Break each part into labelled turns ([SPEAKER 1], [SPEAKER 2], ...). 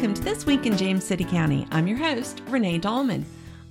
[SPEAKER 1] welcome to This Week in James City County. I'm your host, Renee Dahlman.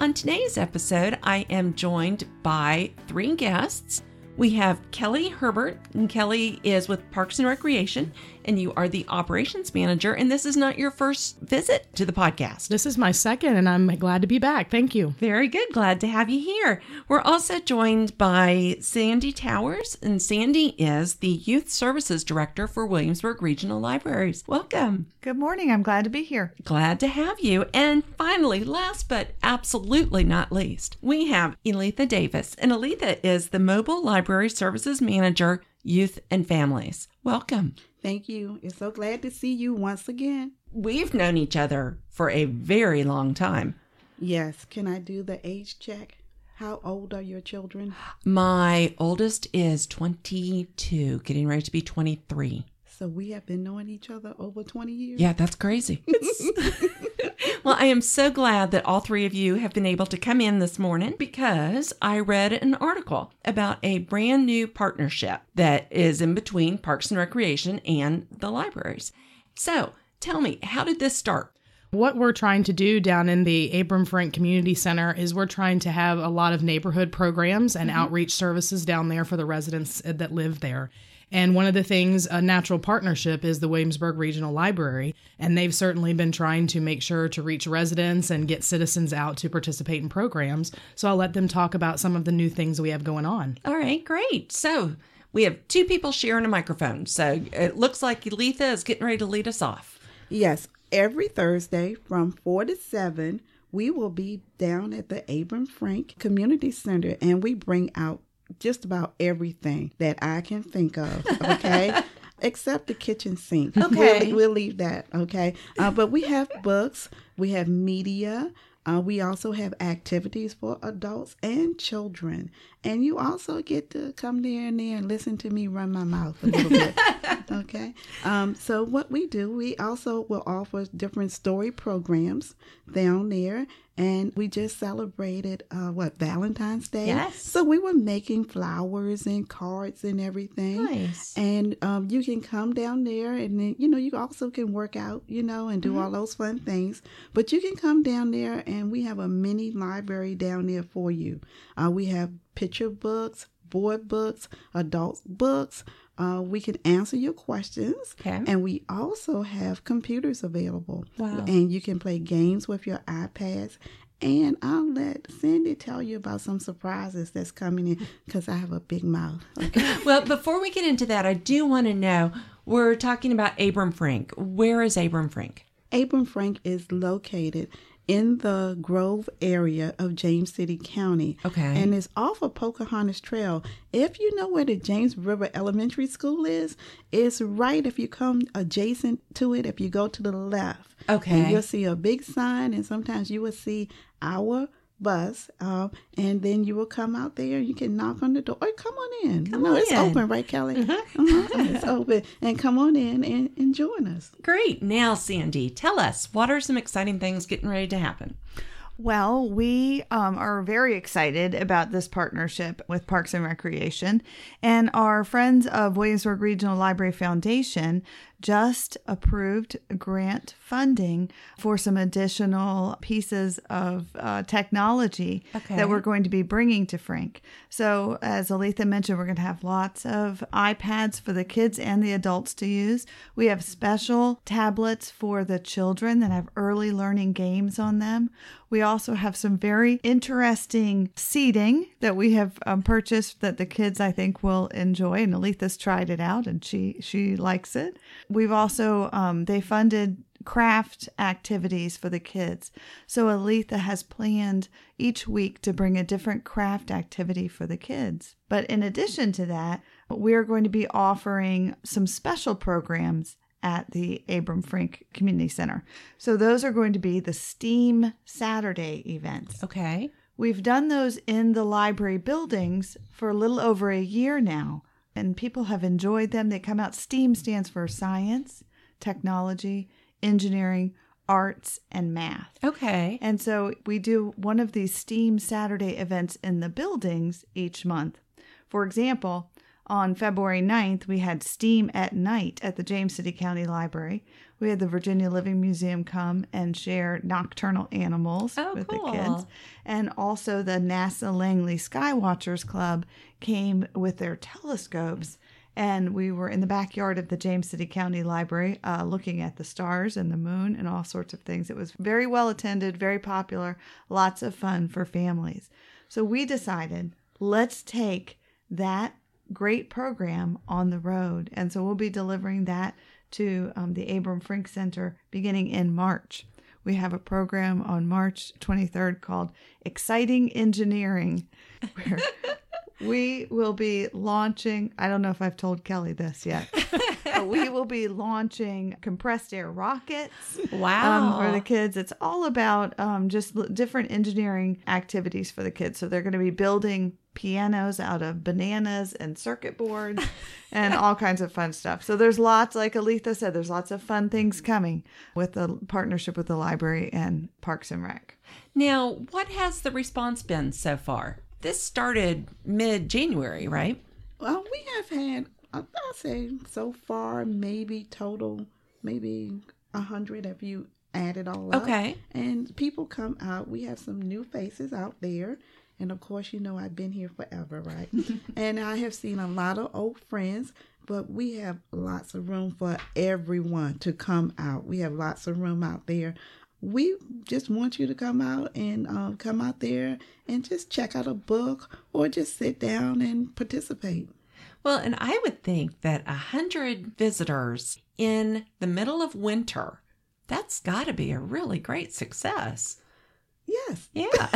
[SPEAKER 1] On today's episode, I am joined by three guests. We have Kelly Herbert, and Kelly is with Parks and Recreation, and you are the operations manager. And this is not your first visit to the podcast.
[SPEAKER 2] This is my second, and I'm glad to be back. Thank you.
[SPEAKER 1] Very good. Glad to have you here. We're also joined by Sandy Towers, and Sandy is the Youth Services Director for Williamsburg Regional Libraries. Welcome.
[SPEAKER 3] Good morning. I'm glad to be here.
[SPEAKER 1] Glad to have you. And finally, last but absolutely not least, we have Elitha Davis. And Elitha is the Mobile Library Services Manager, Youth and Families. Welcome.
[SPEAKER 4] Thank you. It's so glad to see you once again.
[SPEAKER 1] We've known each other for a very long time.
[SPEAKER 4] Yes. Can I do the age check? How old are your children?
[SPEAKER 1] My oldest is 22, getting ready to be 23.
[SPEAKER 4] So we have been knowing each other over 20 years?
[SPEAKER 1] Yeah, that's crazy. well, I am so glad that all three of you have been able to come in this morning because I read an article about a brand new partnership that is in between Parks and Recreation and the libraries. So tell me, how did this start?
[SPEAKER 2] What we're trying to do down in the Abram Frink Community Center is we're trying to have a lot of neighborhood programs and mm-hmm. outreach services down there for the residents that live there. And one of the things, a natural partnership is the Williamsburg Regional Library. And they've certainly been trying to make sure to reach residents and get citizens out to participate in programs. So I'll let them talk about some of the new things we have going on.
[SPEAKER 1] All right, great. So we have two people sharing a microphone. So it looks like Letha is getting ready to lead us off.
[SPEAKER 4] Yes, every Thursday from 4 to 7 we will be down at the Abram Frink Community Center and we bring out just about everything that I can think of. Okay. Except the kitchen sink.
[SPEAKER 1] Okay.
[SPEAKER 4] We'll, we'll leave that. Okay. Uh, but we have books, we have media, uh, we also have activities for adults and children. And you also get to come there and there and listen to me run my mouth a little bit. okay. Um, so, what we do, we also will offer different story programs down there and we just celebrated uh, what Valentine's Day.
[SPEAKER 1] Yes.
[SPEAKER 4] So we were making flowers and cards and everything.
[SPEAKER 1] Nice.
[SPEAKER 4] And um, you can come down there, and then you know you also can work out, you know, and do mm-hmm. all those fun things. But you can come down there, and we have a mini library down there for you. Uh, we have picture books, board books, adult books. Uh, we can answer your questions.
[SPEAKER 1] Okay.
[SPEAKER 4] And we also have computers available.
[SPEAKER 1] Wow.
[SPEAKER 4] And you can play games with your iPads. And I'll let Cindy tell you about some surprises that's coming in because I have a big mouth.
[SPEAKER 1] Okay. well, before we get into that, I do want to know we're talking about Abram Frink. Where is Abram Frink?
[SPEAKER 4] Abram Frink is located in the Grove area of James City County.
[SPEAKER 1] Okay.
[SPEAKER 4] And it's off of Pocahontas Trail. If you know where the James River Elementary School is, it's right if you come adjacent to it, if you go to the left.
[SPEAKER 1] Okay.
[SPEAKER 4] And you'll see a big sign, and sometimes you will see our bus, um, and then you will come out there. You can knock on the door. Or come on in.
[SPEAKER 1] Come
[SPEAKER 4] no,
[SPEAKER 1] on
[SPEAKER 4] it's
[SPEAKER 1] in.
[SPEAKER 4] open, right, Kelly? Mm-hmm. Uh-huh. it's open, and come on in and, and join us.
[SPEAKER 1] Great. Now, Sandy, tell us what are some exciting things getting ready to happen?
[SPEAKER 3] Well, we um, are very excited about this partnership with Parks and Recreation, and our friends of Williamsburg Regional Library Foundation just approved grant funding for some additional pieces of uh, technology
[SPEAKER 1] okay.
[SPEAKER 3] that we're going to be bringing to Frink. So, as Aletha mentioned, we're going to have lots of iPads for the kids and the adults to use. We have special tablets for the children that have early learning games on them. We also have some very interesting seating that we have um, purchased that the kids I think will enjoy. And Aletha's tried it out and she she likes it. We've also um, they funded craft activities for the kids. So Aletha has planned each week to bring a different craft activity for the kids. But in addition to that, we are going to be offering some special programs at the Abram Frink Community Center. So those are going to be the STEAM Saturday events.
[SPEAKER 1] Okay.
[SPEAKER 3] We've done those in the library buildings for a little over a year now, and people have enjoyed them. They come out. STEAM stands for science, technology, engineering, arts, and math.
[SPEAKER 1] Okay.
[SPEAKER 3] And so we do one of these STEAM Saturday events in the buildings each month. For example, On February 9th, we had STEAM at Night at the James City County Library. We had the Virginia Living Museum come and share nocturnal animals
[SPEAKER 1] Oh,
[SPEAKER 3] with
[SPEAKER 1] cool.
[SPEAKER 3] the kids. And also the NASA Langley Skywatchers Club came with their telescopes. And we were in the backyard of the James City County Library uh, looking at the stars and the moon and all sorts of things. It was very well attended, very popular, lots of fun for families. So we decided let's take that great program on the road. And so we'll be delivering that to um, the Abram Frink Center beginning in March. We have a program on March 23rd called Exciting Engineering, where we will be launching. I don't know if I've told Kelly this yet, but we will be launching compressed air rockets
[SPEAKER 1] Wow.
[SPEAKER 3] um, for the kids. It's all about um, just different engineering activities for the kids. So they're going to be building pianos out of bananas and circuit boards and all kinds of fun stuff. So there's lots, like Aletha said, there's lots of fun things mm-hmm. coming with the partnership with the library and Parks and Rec.
[SPEAKER 1] Now, what has the response been so far? This started mid January, right?
[SPEAKER 4] Well, we have had, I- I'll say so far, maybe total, maybe a hundred if you add it all up.
[SPEAKER 1] Okay.
[SPEAKER 4] And people come out. We have some new faces out there. And of course, you know, I've been here forever, right? and I have seen a lot of old friends, but we have lots of room for everyone to come out. We have lots of room out there. We just want you to come out and um, come out there and just check out a book or just sit down and participate.
[SPEAKER 1] Well, and I would think that a hundred visitors in the middle of winter, that's got to be a really great success.
[SPEAKER 4] Yes.
[SPEAKER 1] Yeah.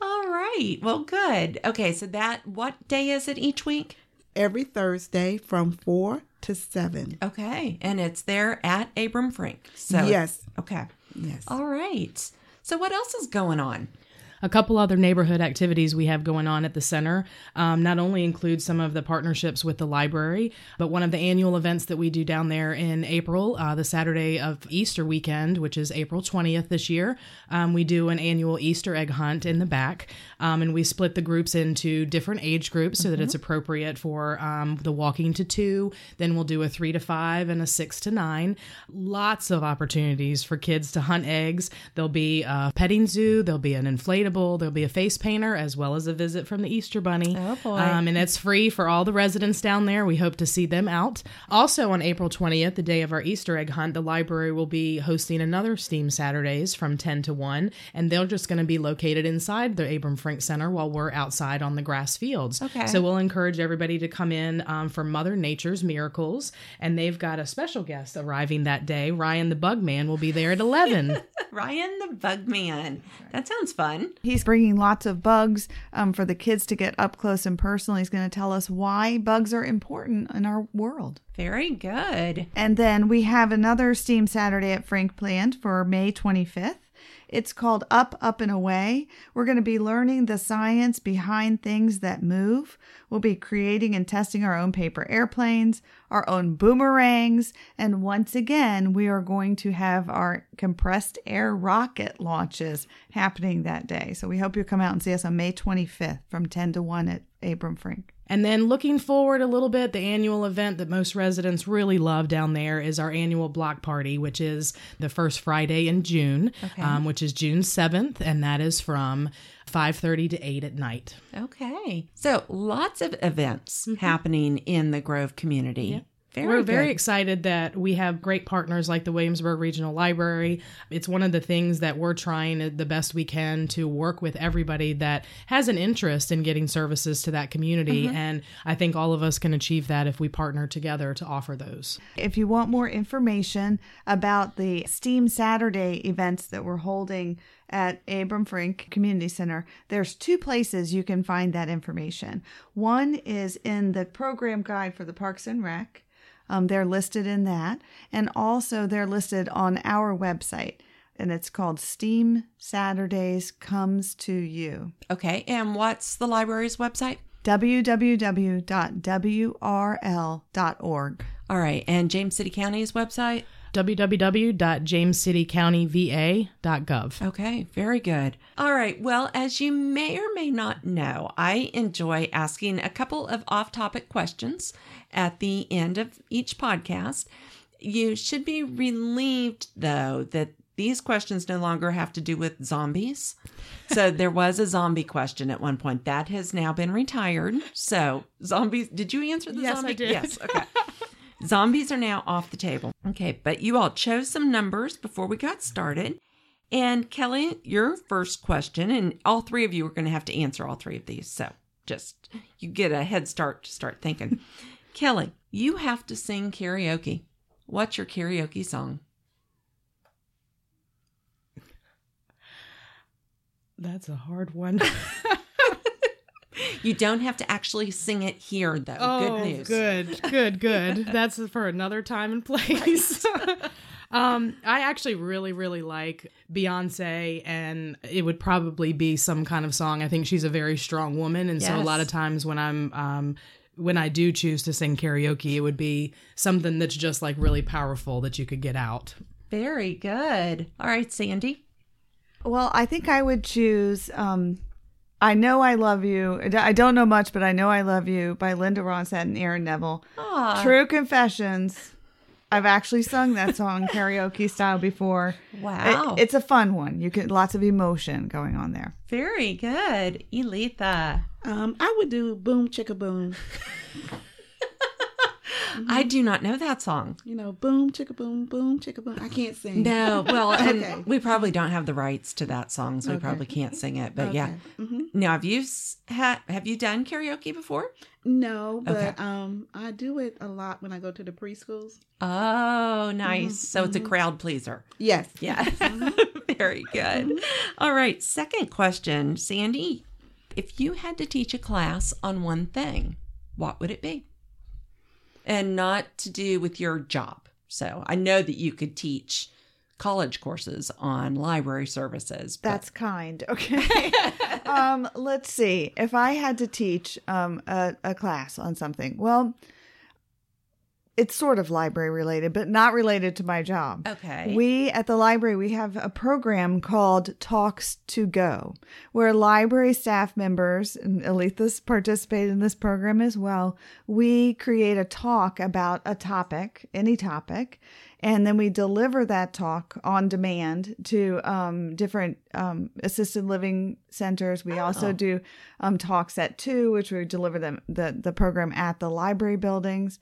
[SPEAKER 1] All right. Well, good. Okay, so that what day is it each week?
[SPEAKER 4] Every Thursday from 4 to 7.
[SPEAKER 1] Okay, and it's there at Abram Frink. So
[SPEAKER 4] yes.
[SPEAKER 1] Okay.
[SPEAKER 4] Yes.
[SPEAKER 1] All right. So what else is going on?
[SPEAKER 2] A couple other neighborhood activities we have going on at the center um, not only include some of the partnerships with the library, but one of the annual events that we do down there in April, uh, the Saturday of Easter weekend, which is April 20th this year. Um, we do an annual Easter egg hunt in the back, um, and we split the groups into different age groups so that it's appropriate for um, the walking to two. Then we'll do a three to five and a six to nine. Lots of opportunities for kids to hunt eggs. There'll be a petting zoo, there'll be an inflatable, there'll be a face painter, as well as a visit from the Easter Bunny.
[SPEAKER 1] Oh, boy.
[SPEAKER 2] Um, and it's free for all the residents down there. We hope to see them out. Also, on April 20th, the day of our Easter egg hunt, the library will be hosting another STEAM Saturdays from 10 to 1, and they're just going to be located inside the Abram Frink Center while we're outside on the grass fields.
[SPEAKER 1] Okay.
[SPEAKER 2] So we'll encourage everybody to come in um, for Mother Nature's Miracles, and they've got a special guest arriving that day. Ryan the Bugman will be there at 11.
[SPEAKER 1] Ryan the Bugman. That sounds fun.
[SPEAKER 3] He's bringing lots of bugs um, for the kids to get up close and personal. He's going to tell us why bugs are important in our world.
[SPEAKER 1] Very good.
[SPEAKER 3] And then we have another STEAM Saturday at Frink planned for May 25th. It's called Up, Up, and Away. We're going to be learning the science behind things that move. We'll be creating and testing our own paper airplanes, our own boomerangs, and once again, we are going to have our compressed air rocket launches happening that day. So we hope you'll come out and see us on May 25th from 10 to 1 at Abram Frink.
[SPEAKER 2] And then looking forward a little bit, the annual event that most residents really love down there is our annual block party, which is the first Friday in June, um, which is June 7th, and that is from 5.30 to 8 at night.
[SPEAKER 1] Okay. So lots of events happening in the Grove community. Very
[SPEAKER 2] We're very excited that we have great partners like the Williamsburg Regional Library. It's one of the things that we're trying the best we can to work with everybody that has an interest in getting services to that community. Mm-hmm. And I think all of us can achieve that if we partner together to offer those.
[SPEAKER 3] If you want more information about the STEAM Saturday events that we're holding at Abram Frink Community Center, there's two places you can find that information. One is in the program guide for the Parks and Rec. Um, they're listed in that. And also, they're listed on our website. And it's called STEAM Saturdays Comes to You.
[SPEAKER 1] Okay. And what's the library's website?
[SPEAKER 3] www.wrl.org.
[SPEAKER 1] All right. And James City County's website?
[SPEAKER 2] www.jamescitycountyva.gov.
[SPEAKER 1] Okay, very good. All right. Well, as you may or may not know, I enjoy asking a couple of off topic questions at the end of each podcast. You should be relieved, though, that these questions no longer have to do with zombies. So there was a zombie question at one point that has now been retired. So zombies, did you answer the
[SPEAKER 2] Yes,
[SPEAKER 1] zombie?
[SPEAKER 2] I did.
[SPEAKER 1] Yes. Okay. Zombies are now off the table. Okay, but you all chose some numbers before we got started. And Kelly, your first question, and all three of you are going to have to answer all three of these. So just you get a head start to start thinking. Kelly, you have to sing karaoke. What's your karaoke song?
[SPEAKER 2] That's a hard one.
[SPEAKER 1] You don't have to actually sing it here, though.
[SPEAKER 2] Oh,
[SPEAKER 1] Good news.
[SPEAKER 2] good, good, good. That's for another time and place. um, I actually really, really like Beyonce, and it would probably be some kind of song. I think she's a very strong woman, and so a lot of times when I'm um, when I do choose to sing karaoke, it would be something that's just like really powerful that you could get out.
[SPEAKER 1] Very good. All right, Sandy.
[SPEAKER 3] Well, I think I would choose um, I Know I Love You. I don't know much, but I Know I Love You by Linda Ronstadt and Aaron Neville.
[SPEAKER 1] Aw.
[SPEAKER 3] True Confessions. I've actually sung that song karaoke style before.
[SPEAKER 1] Wow.
[SPEAKER 3] It- it's a fun one. You can lots of emotion going on there.
[SPEAKER 1] Very good. Elitha.
[SPEAKER 4] Um, I would do boom chicka boom. Mm-hmm.
[SPEAKER 1] I do not know that song.
[SPEAKER 4] You know, boom chicka boom, boom chicka boom. I can't sing.
[SPEAKER 1] No, well, and we probably don't have the rights to that song, so we probably can't sing it. But yeah,
[SPEAKER 4] Okay. Mhm.
[SPEAKER 1] now have you ha- have you done karaoke before?
[SPEAKER 4] No, but
[SPEAKER 1] Okay.
[SPEAKER 4] um, I do it a lot when I go to the preschools.
[SPEAKER 1] Oh, mm-hmm. nice. So it's a mm-hmm. crowd pleaser.
[SPEAKER 4] Yes.
[SPEAKER 1] Yeah, very good. All right, second question, Sandy. If you had to teach a class on one thing, what would it be? And not to do with your job. So I know that you could teach college courses on library services. but-
[SPEAKER 3] That's kind. Okay. um, let's see. If I had to teach um, a, a class on something, well, it's sort of library related, but not related to my job.
[SPEAKER 1] okay.
[SPEAKER 3] We at the library we have a program called Talks to Go, where library staff members and Aletha's participated in this program as well. We create a talk about a topic, any topic, and then we deliver that talk on demand to um, different um, assisted living centers. We also
[SPEAKER 1] Oh.
[SPEAKER 3] do um, talks at two, which we deliver them the the program at the library buildings.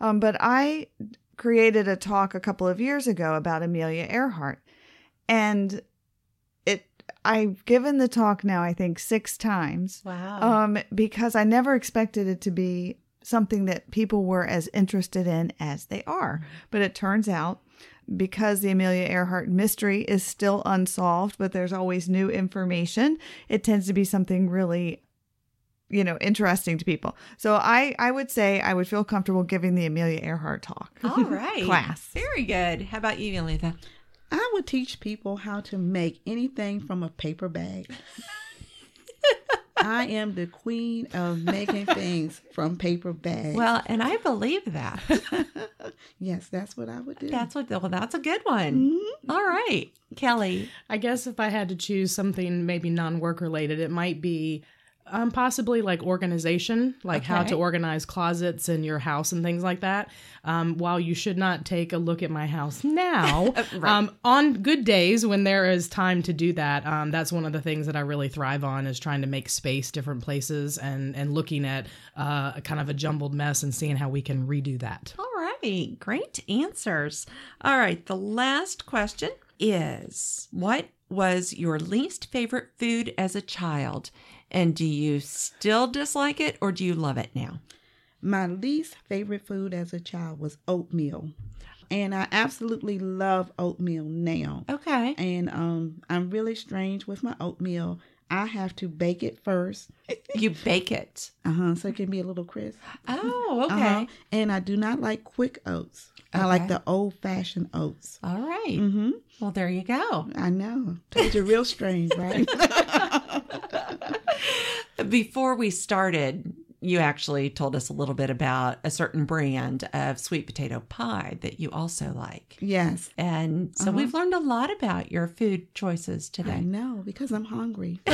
[SPEAKER 3] Um, but I created a talk a couple of years ago about Amelia Earhart, and it I've given the talk now I think six times
[SPEAKER 1] wow.
[SPEAKER 3] um, because I never expected it to be something that people were as interested in as they are. But it turns out because the Amelia Earhart mystery is still unsolved, but there's always new information, it tends to be something really you know interesting to people. So I I would say I would feel comfortable giving the Amelia Earhart talk.
[SPEAKER 1] All right.
[SPEAKER 3] class.
[SPEAKER 1] Very good. How about you, Aletha?
[SPEAKER 4] I would teach people how to make anything from a paper bag. I am the queen of making things from paper bags.
[SPEAKER 1] Well, and I believe that.
[SPEAKER 4] yes, that's what I would do.
[SPEAKER 1] That's what. Well, that's a good one. Mm-hmm. All right, Kelly.
[SPEAKER 2] I guess if I had to choose something maybe non-work related, it might be um, possibly like organization, like how to organize closets in your house and things like that. Um, while you should not take a look at my house now,
[SPEAKER 1] right.
[SPEAKER 2] um, on good days when there is time to do that, um, that's one of the things that I really thrive on is trying to make space different places and and looking at uh, a kind of a jumbled mess and seeing how we can redo that.
[SPEAKER 1] All right, great answers. All right, the last question is: What was your least favorite food as a child, and do you still dislike it or do you love it now?
[SPEAKER 4] My least favorite food as a child was oatmeal. And I absolutely love oatmeal now.
[SPEAKER 1] Okay.
[SPEAKER 4] And um, I'm really strange with my oatmeal. I have to bake it first,
[SPEAKER 1] You bake it.
[SPEAKER 4] uh huh, so it can be a little crisp.
[SPEAKER 1] Oh, okay.
[SPEAKER 4] Uh-huh. And I do not like quick oats. I like the old fashioned oats.
[SPEAKER 1] All right.
[SPEAKER 4] Mm-hmm.
[SPEAKER 1] Well, there you go.
[SPEAKER 4] I know. Told you real strange, right?
[SPEAKER 1] Before we started, you actually told us a little bit about a certain brand of sweet potato pie that you also like.
[SPEAKER 4] Yes.
[SPEAKER 1] And so uh-huh. we've learned a lot about your food choices
[SPEAKER 4] I
[SPEAKER 1] today.
[SPEAKER 4] know because I'm hungry.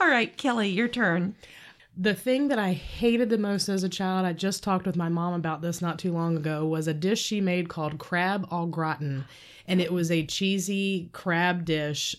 [SPEAKER 1] All right, Kelly, your turn.
[SPEAKER 2] The thing that I hated the most as a child, I just talked with my mom about this not too long ago, was a dish she made called crab au gratin. And it was a cheesy crab dish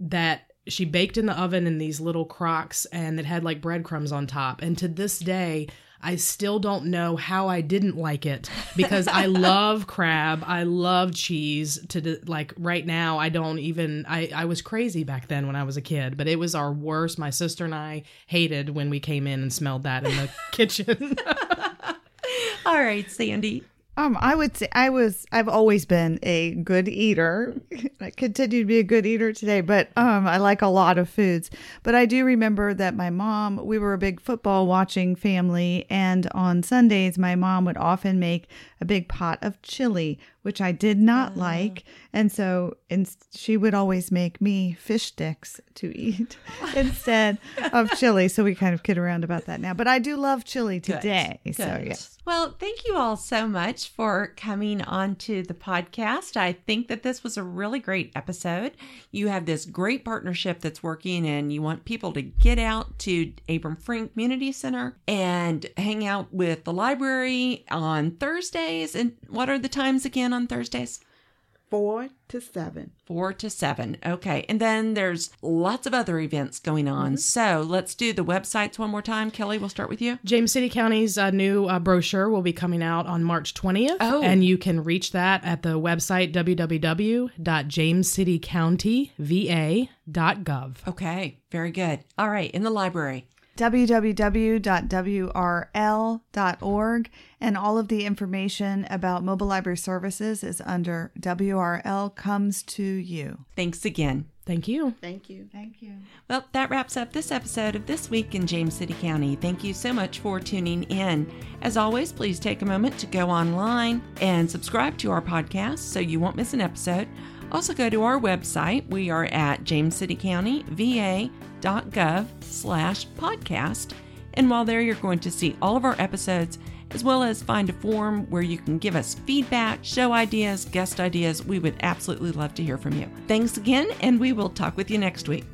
[SPEAKER 2] that she baked in the oven in these little crocks and it had like breadcrumbs on top. And to this day, I still don't know how I didn't like it because I love crab. I love cheese to like right now. I don't even, I, I was crazy back then when I was a kid, but it was our worst. My sister and I hated when we came in and smelled that in the kitchen.
[SPEAKER 1] All right, Sandy.
[SPEAKER 3] Um, I would say I was I've always been a good eater. I continue to be a good eater today, but um I like a lot of foods. But I do remember that my mom, we were a big football watching family and on Sundays my mom would often make a big pot of chili, which I did not ah. like. And so and she would always make me fish sticks to eat instead of chili. So we kind of kid around about that now. But I do love chili
[SPEAKER 1] Good.
[SPEAKER 3] today. So
[SPEAKER 1] Good.
[SPEAKER 3] yeah.
[SPEAKER 1] Well, thank you all so much for coming on to the podcast. I think that this was a really great episode. You have this great partnership that's working, and you want people to get out to Abram Frink Community Center and hang out with the library on Thursdays. And what are the times again on Thursdays?
[SPEAKER 4] Four to seven.
[SPEAKER 1] Four to seven. Okay. And then there's lots of other events going on. So let's do the websites one more time. Kelly, we'll start with you.
[SPEAKER 2] James City County's uh, new uh, brochure will be coming out on March 20th.
[SPEAKER 1] Oh.
[SPEAKER 2] And you can reach that at the website www.jamescitycountyva.gov.
[SPEAKER 1] Okay, very good. All right, in the library.
[SPEAKER 3] www.wrl.org and all of the information about mobile library services is under WRL comes to you.
[SPEAKER 1] Thanks again.
[SPEAKER 2] Thank you.
[SPEAKER 4] Thank you.
[SPEAKER 3] Thank you.
[SPEAKER 1] Well, that wraps up this episode of This Week in James City County. Thank you so much for tuning in. As always, please take a moment to go online and subscribe to our podcast so you won't miss an episode. Also, go to our website. We are at jamescitycountyva.gov slash podcast. And while there, you're going to see all of our episodes as well as find a form where you can give us feedback, show ideas, guest ideas. We would absolutely love to hear from you. Thanks again, and we will talk with you next week.